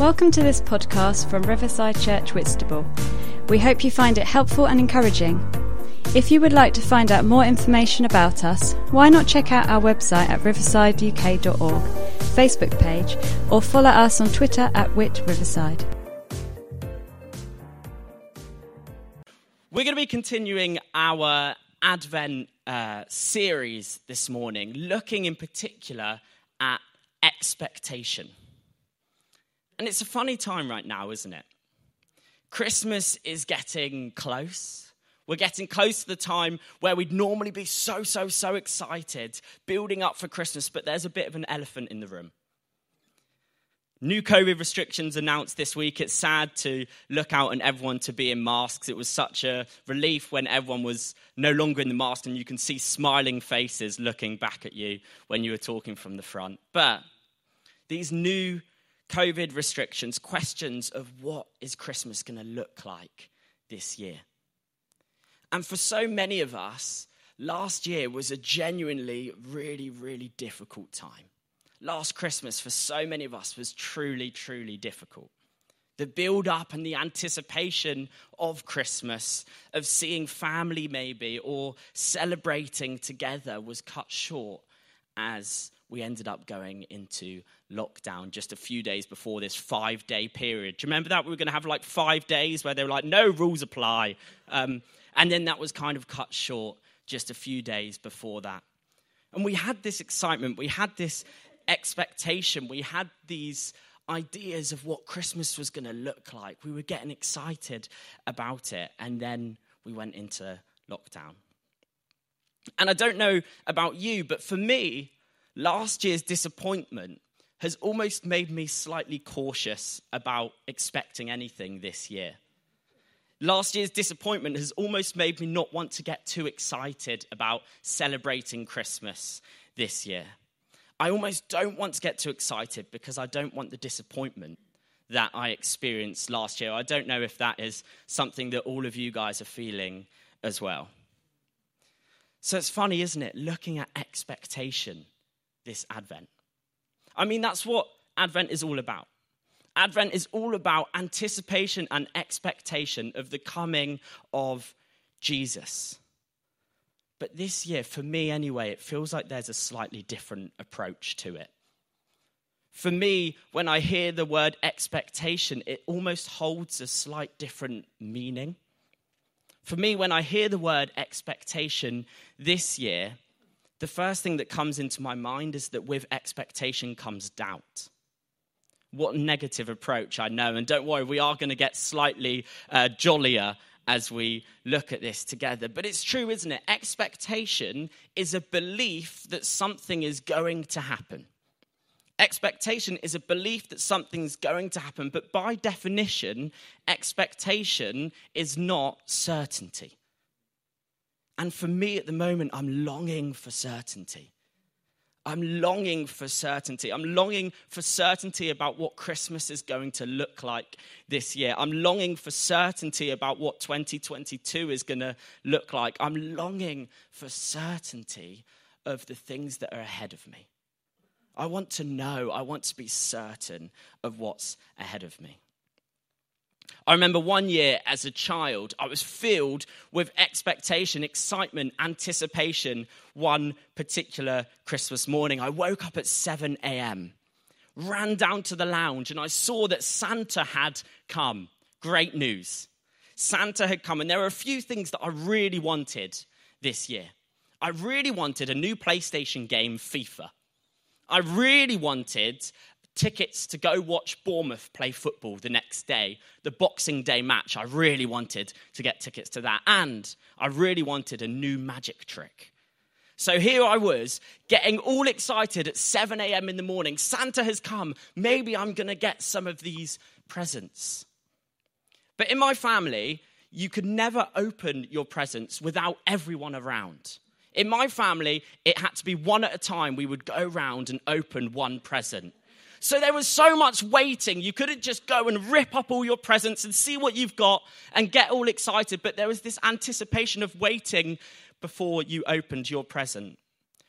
Welcome to this podcast from Riverside Church Whitstable. We hope you find it helpful and encouraging. If you would like to find out more information about us, why not check out our website at riversideuk.org, Facebook page, or follow us on Twitter at Whit Riverside. We're going to be continuing our Advent uh, series this morning, looking in particular at expectation. And it's a funny time right now, isn't it? Christmas is getting close. We're getting close to the time where we'd normally be so, so, so excited, building up for Christmas, but there's a bit of an elephant in the room. New COVID restrictions announced this week. It's sad to look out and everyone to be in masks. It was such a relief when everyone was no longer in the mask and you can see smiling faces looking back at you when you were talking from the front. But these new COVID restrictions, questions of what is Christmas going to look like this year. And for so many of us, last year was a genuinely really, really difficult time last Christmas for so many of us was truly, truly difficult. The build up and the anticipation of Christmas, of seeing family maybe, or celebrating together was cut short as we ended up going into lockdown just a few days before this five day period. Do you remember that? We were going to have like five days where they were like, no rules apply. Um, and then that was kind of cut short just a few days before that. And we had this excitement, we had this expectation. We had these ideas of what Christmas was going to look like. We were getting excited about it. And then we went into lockdown. And I don't know about you, but for me, last year's disappointment has almost made me slightly cautious about expecting anything this year. Last year's disappointment has almost made me not want to get too excited about celebrating Christmas this year. I almost don't want to get too excited because I don't want the disappointment that I experienced last year. I don't know if that is something that all of you guys are feeling as well. So it's funny, isn't it? Looking at expectation this Advent. I mean, that's what Advent is all about. Advent is all about anticipation and expectation of the coming of Jesus. But this year, for me anyway, it feels like there's a slightly different approach to it. For me, when I hear the word expectation, it almost holds a slight different meaning. For me, when I hear the word expectation this year, the first thing that comes into my mind is that with expectation comes doubt. What negative approach, I know. And don't worry, we are going to get slightly uh, jollier as we look at this together. But it's true, isn't it? Expectation is a belief that something is going to happen. Expectation is a belief that something's going to happen, but by definition, expectation is not certainty. And for me at the moment, I'm longing for certainty. I'm longing for certainty. I'm longing for certainty about what Christmas is going to look like this year. I'm longing for certainty about what 2022 is going to look like. I'm longing for certainty of the things that are ahead of me. I want to know, I want to be certain of what's ahead of me. I remember one year as a child, I was filled with expectation, excitement, anticipation one particular Christmas morning. I woke up at 7 a.m., ran down to the lounge, and I saw that Santa had come. Great news. Santa had come, and there were a few things that I really wanted this year. I really wanted a new PlayStation game, FIFA. I really wanted tickets to go watch Bournemouth play football the next day, the Boxing Day match. I really wanted to get tickets to that. And I really wanted a new magic trick. So here I was, getting all excited at 7 a.m. in the morning. Santa has come. Maybe I'm going to get some of these presents. But in my family, you could never open your presents without everyone around. In my family, it had to be one at a time. We would go around and open one present. So there was so much waiting. You couldn't just go and rip up all your presents and see what you've got and get all excited. But there was this anticipation of waiting before you opened your present.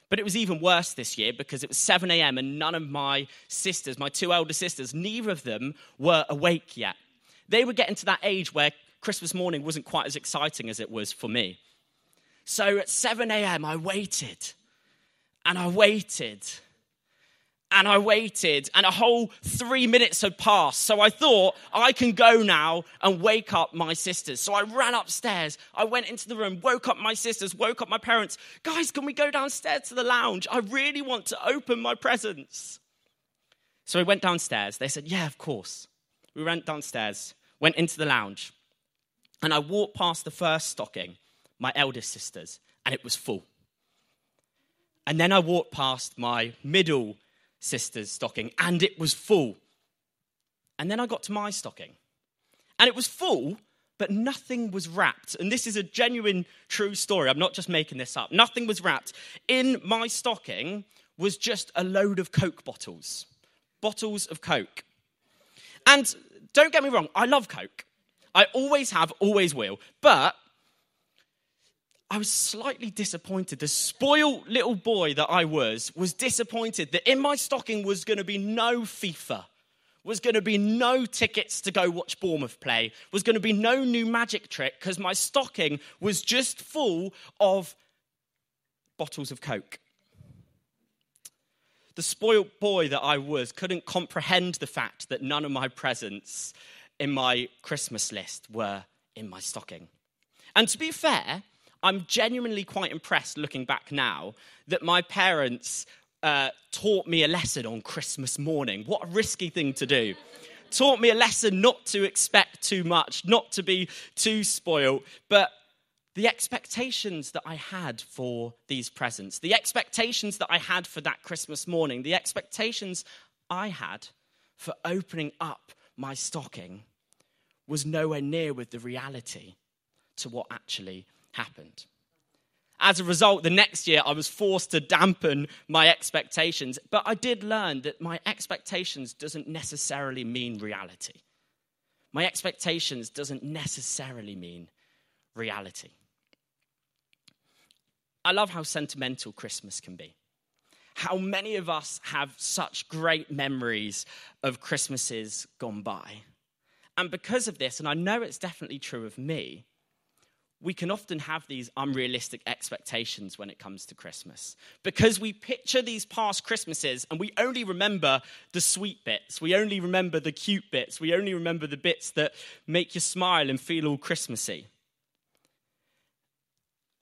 But it was even worse this year because it was 7 a.m. and none of my sisters, my two elder sisters, neither of them were awake yet. They were getting to that age where Christmas morning wasn't quite as exciting as it was for me. So at 7 a.m., I waited and I waited and I waited, and a whole three minutes had passed. So I thought, I can go now and wake up my sisters. So I ran upstairs. I went into the room, woke up my sisters, woke up my parents. Guys, can we go downstairs to the lounge? I really want to open my presents. So we went downstairs. They said, Yeah, of course. We went downstairs, went into the lounge, and I walked past the first stocking, my eldest sister's, and it was full. And then I walked past my middle sister's stocking, and it was full. And then I got to my stocking, and it was full, but nothing was wrapped. And this is a genuine, true story. I'm not just making this up. Nothing was wrapped. In my stocking was just a load of Coke bottles, bottles of Coke. And don't get me wrong, I love Coke. I always have, always will. But I was slightly disappointed. The spoiled little boy that I was was disappointed that in my stocking was going to be no FIFA, was going to be no tickets to go watch Bournemouth play, was going to be no new magic trick because my stocking was just full of bottles of Coke. The spoiled boy that I was couldn't comprehend the fact that none of my presents in my Christmas list were in my stocking. And to be fair, I'm genuinely quite impressed looking back now that my parents uh, taught me a lesson on Christmas morning. What a risky thing to do. taught me a lesson not to expect too much, not to be too spoiled, but the expectations that I had for these presents, the expectations that I had for that Christmas morning, the expectations I had for opening up my stocking was nowhere near with the reality to what actually happened. As a result, the next year I was forced to dampen my expectations, but I did learn that my expectations doesn't necessarily mean reality. My expectations doesn't necessarily mean reality. I love how sentimental Christmas can be. How many of us have such great memories of Christmases gone by. And because of this, and I know it's definitely true of me, we can often have these unrealistic expectations when it comes to Christmas because we picture these past Christmases and we only remember the sweet bits. We only remember the cute bits. We only remember the bits that make you smile and feel all Christmassy.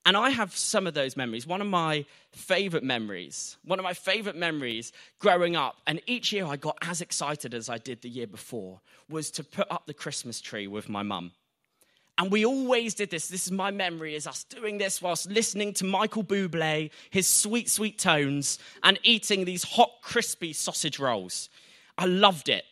And I have some of those memories. One of my favorite memories, one of my favorite memories growing up, and each year I got as excited as I did the year before, was to put up the Christmas tree with my mum. And we always did this. This is my memory, is us doing this whilst listening to Michael Bublé, his sweet, sweet tones, and eating these hot, crispy sausage rolls. I loved it.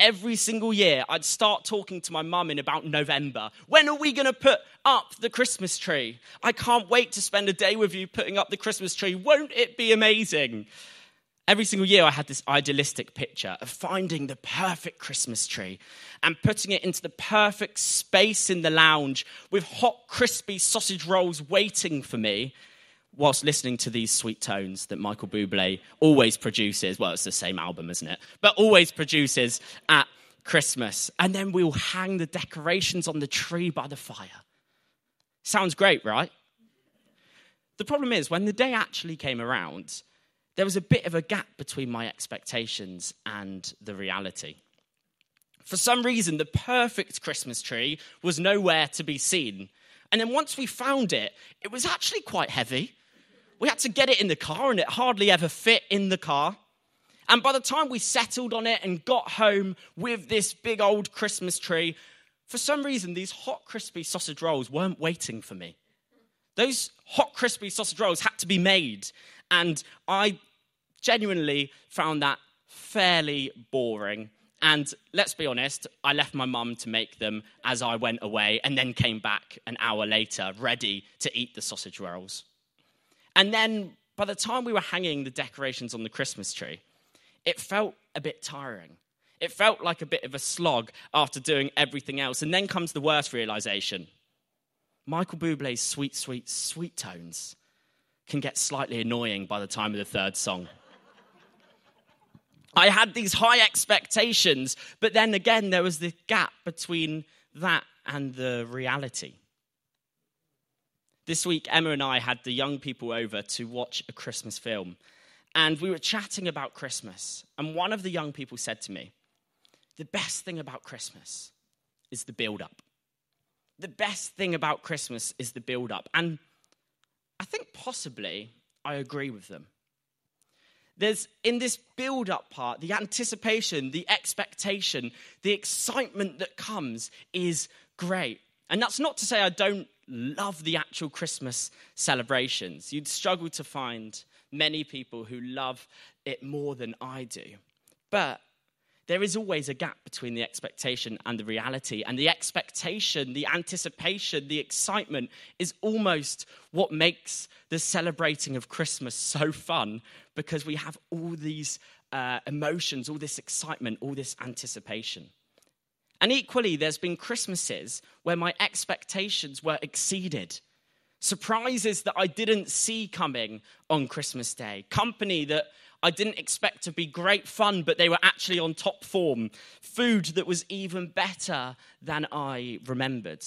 Every single year, I'd start talking to my mum in about November. When are we going to put up the Christmas tree? I can't wait to spend a day with you putting up the Christmas tree. Won't it be amazing? Every single year, I had this idealistic picture of finding the perfect Christmas tree and putting it into the perfect space in the lounge with hot, crispy sausage rolls waiting for me whilst listening to these sweet tones that Michael Bublé always produces. Well, it's the same album, isn't it? But always produces at Christmas. And then we'll hang the decorations on the tree by the fire. Sounds great, right? The problem is, when the day actually came around, there was a bit of a gap between my expectations and the reality. For some reason, the perfect Christmas tree was nowhere to be seen. And then once we found it, it was actually quite heavy. We had to get it in the car, and it hardly ever fit in the car. And by the time we settled on it and got home with this big old Christmas tree, for some reason, these hot, crispy sausage rolls weren't waiting for me. Those hot, crispy sausage rolls had to be made. And I genuinely found that fairly boring. And let's be honest, I left my mum to make them as I went away and then came back an hour later ready to eat the sausage rolls. And then by the time we were hanging the decorations on the Christmas tree, it felt a bit tiring. It felt like a bit of a slog after doing everything else. And then comes the worst realization Michael Bublé's sweet, sweet, sweet tones can get slightly annoying by the time of the third song. I had these high expectations, but then again, there was the gap between that and the reality. This week, Emma and I had the young people over to watch a Christmas film, and we were chatting about Christmas. And one of the young people said to me, The best thing about Christmas is the build up. The best thing about Christmas is the build up. And I think possibly I agree with them. There's in this build up part, the anticipation, the expectation, the excitement that comes is great. And that's not to say I don't love the actual Christmas celebrations. You'd struggle to find many people who love it more than I do. But there is always a gap between the expectation and the reality. And the expectation, the anticipation, the excitement is almost what makes the celebrating of Christmas so fun because we have all these uh, emotions, all this excitement, all this anticipation. And equally, there's been Christmases where my expectations were exceeded. Surprises that I didn't see coming on Christmas Day. Company that I didn't expect to be great fun, but they were actually on top form. Food that was even better than I remembered.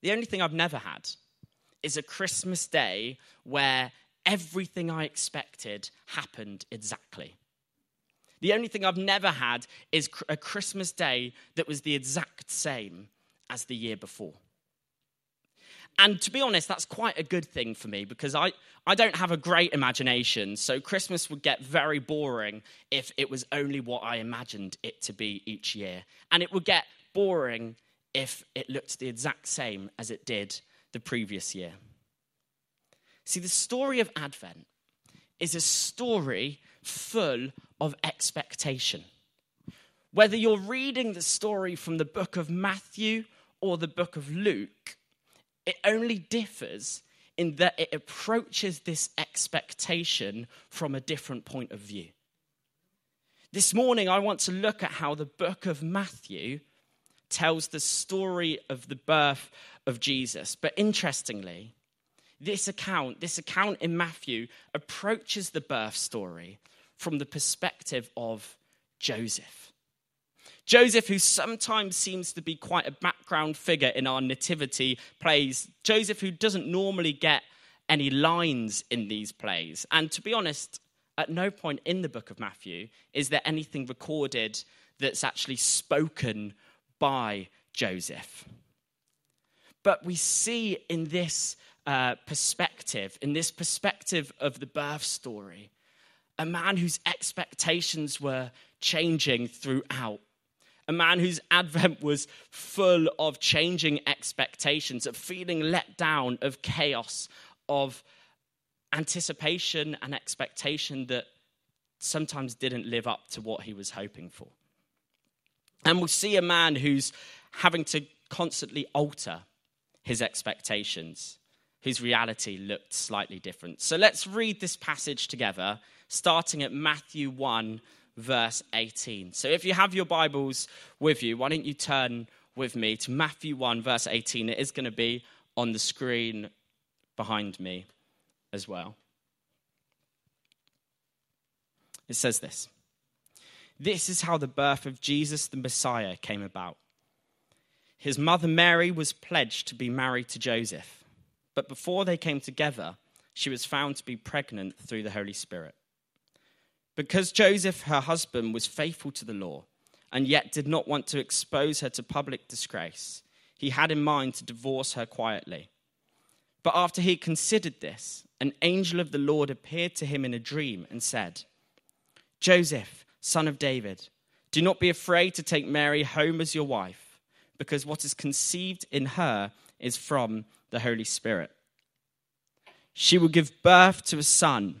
The only thing I've never had is a Christmas day where everything I expected happened exactly. The only thing I've never had is a Christmas day that was the exact same as the year before. And to be honest, that's quite a good thing for me because I, I don't have a great imagination. So Christmas would get very boring if it was only what I imagined it to be each year. And it would get boring if it looked the exact same as it did the previous year. See, the story of Advent is a story full of expectation. Whether you're reading the story from the book of Matthew or the book of Luke, it only differs in that it approaches this expectation from a different point of view. This morning, I want to look at how the book of Matthew tells the story of the birth of Jesus. But interestingly, this account, this account in Matthew, approaches the birth story from the perspective of Joseph. Joseph, who sometimes seems to be quite a background figure in our nativity plays, Joseph, who doesn't normally get any lines in these plays. And to be honest, at no point in the book of Matthew is there anything recorded that's actually spoken by Joseph. But we see in this uh, perspective, in this perspective of the birth story, a man whose expectations were changing throughout. A man whose advent was full of changing expectations, of feeling let down, of chaos, of anticipation and expectation that sometimes didn't live up to what he was hoping for. And we'll see a man who's having to constantly alter his expectations whose reality looked slightly different. So let's read this passage together, starting at Matthew 1, verse 18. So if you have your Bibles with you, why don't you turn with me to Matthew 1, verse 18? It is going to be on the screen behind me as well. It says this This is how the birth of Jesus the Messiah came about. His mother Mary was pledged to be married to Joseph but before they came together, she was found to be pregnant through the Holy Spirit. Because Joseph, her husband, was faithful to the law and yet did not want to expose her to public disgrace, he had in mind to divorce her quietly. But after he considered this, an angel of the Lord appeared to him in a dream and said, Joseph, son of David, do not be afraid to take Mary home as your wife, because what is conceived in her is from the Holy Spirit. She will give birth to a son,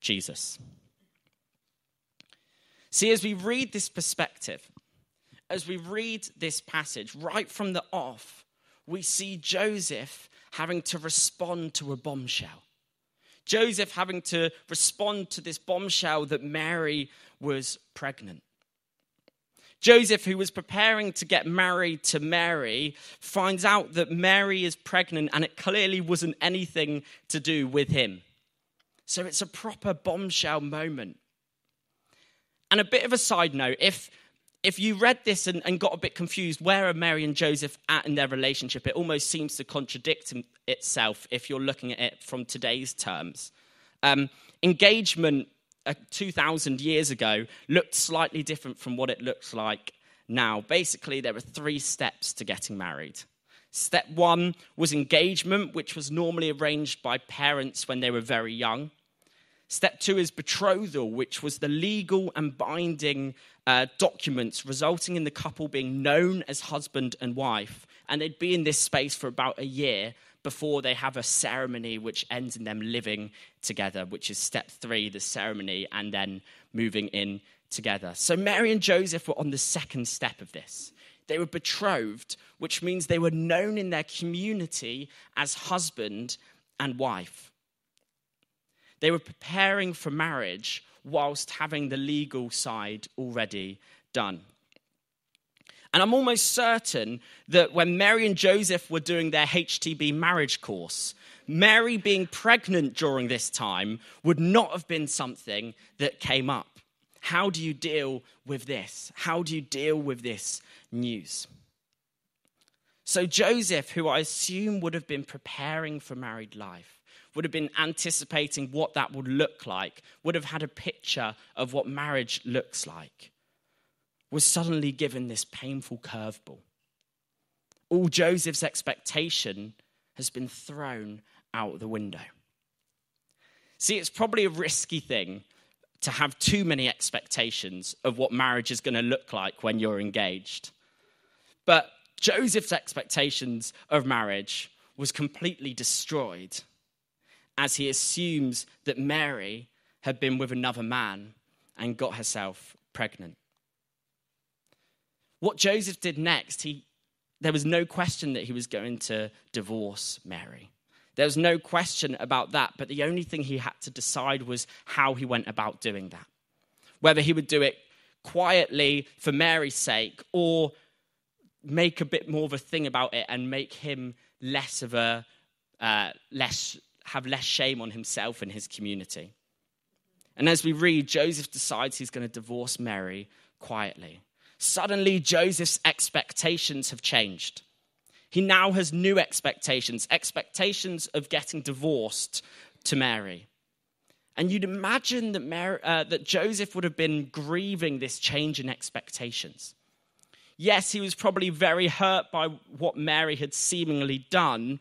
Jesus. See, as we read this perspective, as we read this passage, right from the off, we see Joseph having to respond to a bombshell. Joseph having to respond to this bombshell that Mary was pregnant. Joseph, who was preparing to get married to Mary, finds out that Mary is pregnant and it clearly wasn't anything to do with him. So it's a proper bombshell moment. And a bit of a side note if, if you read this and, and got a bit confused, where are Mary and Joseph at in their relationship? It almost seems to contradict itself if you're looking at it from today's terms. Um, engagement uh, 2,000 years ago looked slightly different from what it looks like now. Basically, there were three steps to getting married. Step one was engagement, which was normally arranged by parents when they were very young. Step two is betrothal, which was the legal and binding uh, documents resulting in the couple being known as husband and wife. And they'd be in this space for about a year before they have a ceremony which ends in them living together, which is step three, the ceremony, and then moving in together. So Mary and Joseph were on the second step of this. They were betrothed, which means they were known in their community as husband and wife. They were preparing for marriage whilst having the legal side already done. And I'm almost certain that when Mary and Joseph were doing their HTB marriage course, Mary being pregnant during this time would not have been something that came up. How do you deal with this? How do you deal with this news? So, Joseph, who I assume would have been preparing for married life, would have been anticipating what that would look like, would have had a picture of what marriage looks like, was suddenly given this painful curveball. All Joseph's expectation has been thrown out the window. See, it's probably a risky thing to have too many expectations of what marriage is going to look like when you're engaged. But Joseph's expectations of marriage was completely destroyed as he assumes that Mary had been with another man and got herself pregnant. What Joseph did next, he, there was no question that he was going to divorce Mary. There was no question about that, but the only thing he had to decide was how he went about doing that. Whether he would do it quietly for Mary's sake or make a bit more of a thing about it and make him less of a uh, less have less shame on himself and his community. And as we read, Joseph decides he's going to divorce Mary quietly. Suddenly, Joseph's expectations have changed. He now has new expectations, expectations of getting divorced to Mary. And you'd imagine that, Mary, uh, that Joseph would have been grieving this change in expectations. Yes, he was probably very hurt by what Mary had seemingly done,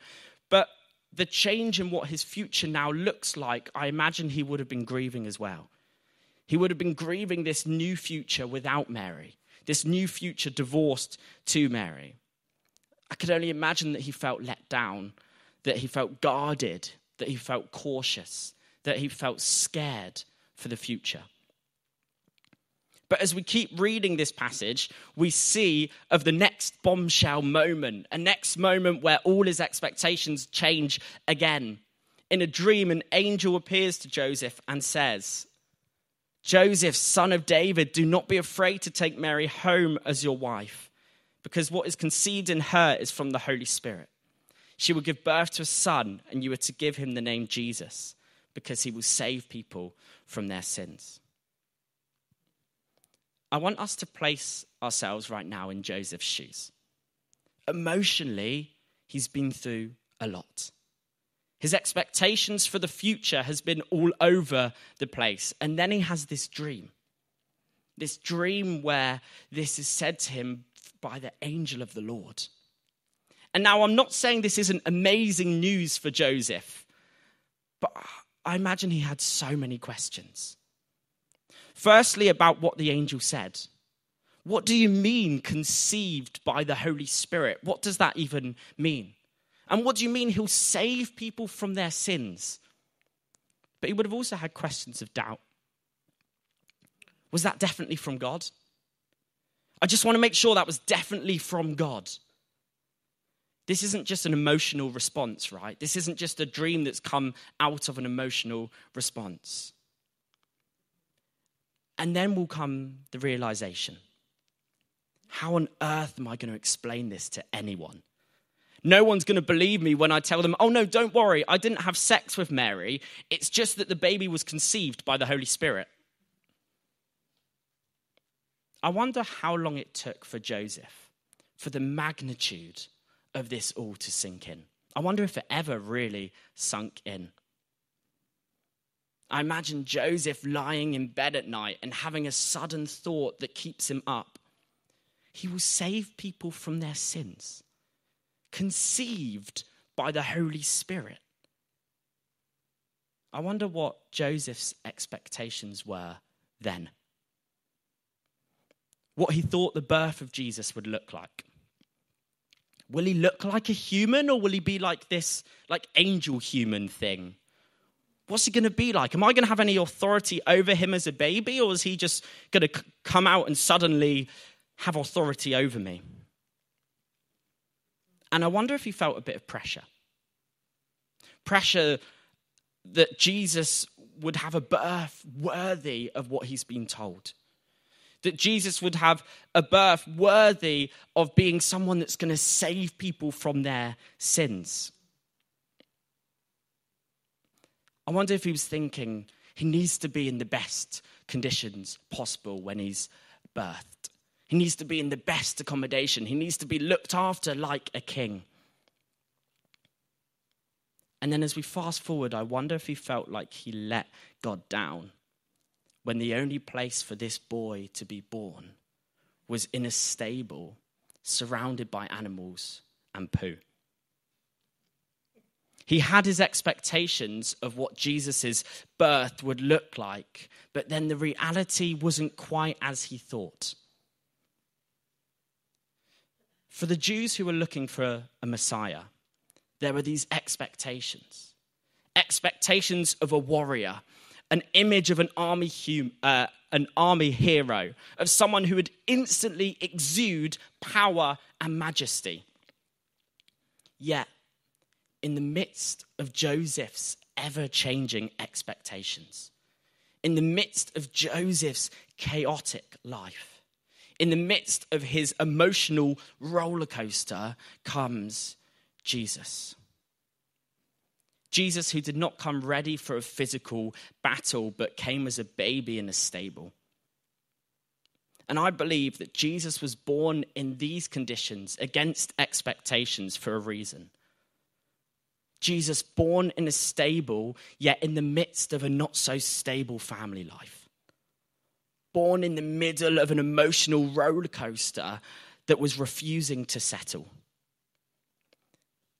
the change in what his future now looks like, I imagine he would have been grieving as well. He would have been grieving this new future without Mary, this new future divorced to Mary. I could only imagine that he felt let down, that he felt guarded, that he felt cautious, that he felt scared for the future. But as we keep reading this passage, we see of the next bombshell moment, a next moment where all his expectations change again. In a dream, an angel appears to Joseph and says, Joseph, son of David, do not be afraid to take Mary home as your wife, because what is conceived in her is from the Holy Spirit. She will give birth to a son, and you are to give him the name Jesus, because he will save people from their sins. I want us to place ourselves right now in Joseph's shoes. Emotionally, he's been through a lot. His expectations for the future has been all over the place. And then he has this dream. This dream where this is said to him by the angel of the Lord. And now I'm not saying this isn't amazing news for Joseph, but I imagine he had so many questions. Firstly, about what the angel said. What do you mean conceived by the Holy Spirit? What does that even mean? And what do you mean he'll save people from their sins? but he would have also had questions of doubt. Was that definitely from God? I just want to make sure that was definitely from God. This isn't just an emotional response, right? This isn't just a dream that's come out of an emotional response. And then will come the realization how on earth am I going to explain this to anyone? No one's going to believe me when I tell them, oh no, don't worry, I didn't have sex with Mary. It's just that the baby was conceived by the Holy Spirit. I wonder how long it took for Joseph for the magnitude of this all to sink in. I wonder if it ever really sunk in. I imagine Joseph lying in bed at night and having a sudden thought that keeps him up. He will save people from their sins, conceived by the Holy Spirit. I wonder what Joseph's expectations were then. What he thought the birth of Jesus would look like. Will he look like a human or will he be like this, like angel human thing? What's he going to be like? Am I going to have any authority over him as a baby or is he just going to come out and suddenly have authority over me? And I wonder if he felt a bit of pressure. Pressure that Jesus would have a birth worthy of what he's been told that Jesus would have a birth worthy of being someone that's going to save people from their sins. I wonder if he was thinking he needs to be in the best conditions possible when he's birthed. He needs to be in the best accommodation. He needs to be looked after like a king. And then as we fast forward, I wonder if he felt like he let God down when the only place for this boy to be born was in a stable surrounded by animals and poo. He had his expectations of what Jesus' birth would look like, but then the reality wasn't quite as he thought. For the Jews who were looking for a Messiah, there were these expectations expectations of a warrior, an image of an army, hum, uh, an army hero, of someone who would instantly exude power and majesty. Yet, in the midst of Joseph's ever changing expectations, in the midst of Joseph's chaotic life, in the midst of his emotional roller coaster, comes Jesus. Jesus, who did not come ready for a physical battle, but came as a baby in a stable. And I believe that Jesus was born in these conditions against expectations for a reason. Jesus, born in a stable, yet in the midst of a not so stable family life. Born in the middle of an emotional roller coaster that was refusing to settle.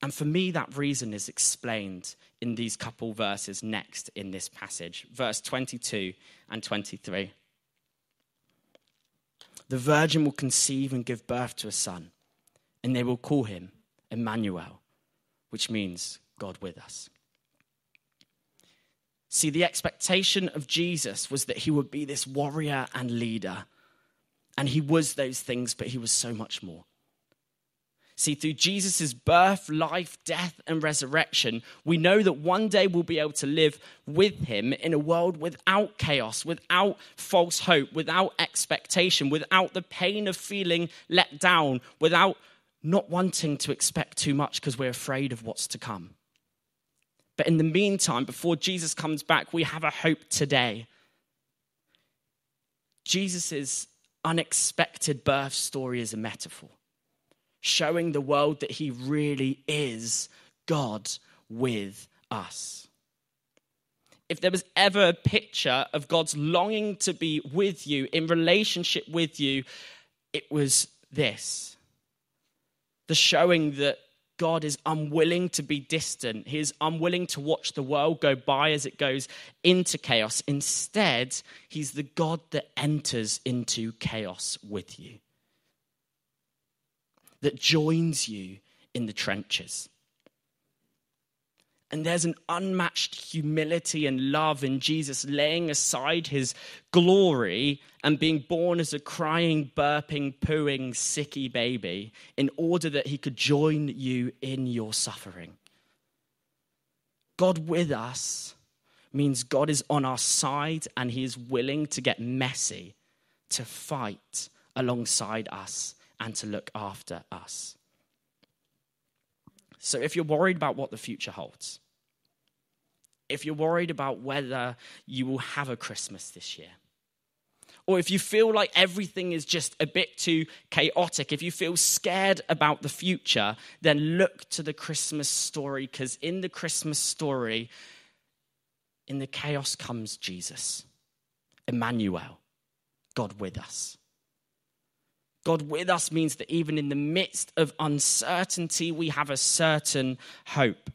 And for me, that reason is explained in these couple verses next in this passage, verse 22 and 23. The virgin will conceive and give birth to a son, and they will call him Emmanuel, which means God with us. See, the expectation of Jesus was that he would be this warrior and leader. And he was those things, but he was so much more. See, through Jesus' birth, life, death, and resurrection, we know that one day we'll be able to live with him in a world without chaos, without false hope, without expectation, without the pain of feeling let down, without not wanting to expect too much because we're afraid of what's to come. But in the meantime, before Jesus comes back, we have a hope today. Jesus' unexpected birth story is a metaphor showing the world that he really is God with us. If there was ever a picture of God's longing to be with you, in relationship with you, it was this the showing that God is unwilling to be distant. He is unwilling to watch the world go by as it goes into chaos. Instead, He's the God that enters into chaos with you that joins you in the trenches. And there's an unmatched humility and love in Jesus laying aside his glory and being born as a crying, burping, pooing, sicky baby in order that he could join you in your suffering. God with us means God is on our side and he is willing to get messy, to fight alongside us, and to look after us. So if you're worried about what the future holds, if you're worried about whether you will have a Christmas this year, or if you feel like everything is just a bit too chaotic, if you feel scared about the future, then look to the Christmas story because in the Christmas story, in the chaos comes Jesus, Emmanuel, God with us. God with us means that even in the midst of uncertainty, we have a certain hope.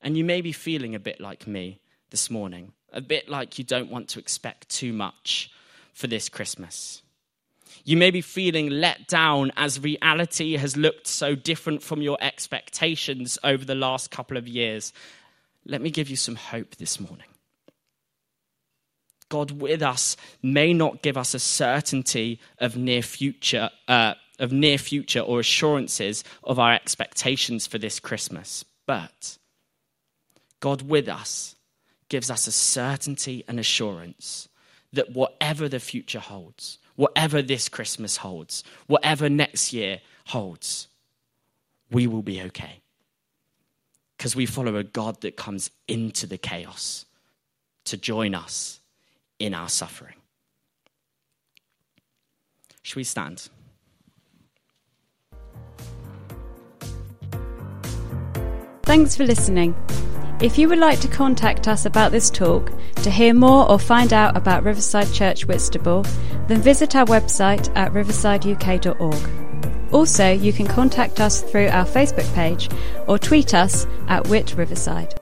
And you may be feeling a bit like me this morning, a bit like you don't want to expect too much for this Christmas. You may be feeling let down as reality has looked so different from your expectations over the last couple of years. Let me give you some hope this morning. God with us may not give us a certainty of near future, uh, of near future or assurances of our expectations for this Christmas, but God with us gives us a certainty and assurance that whatever the future holds, whatever this Christmas holds, whatever next year holds, we will be okay. Because we follow a God that comes into the chaos to join us in our suffering. Should we stand? Thanks for listening. If you would like to contact us about this talk, to hear more or find out about Riverside Church Whitstable, then visit our website at riversideuk.org. Also, you can contact us through our Facebook page or tweet us at Whit Riverside.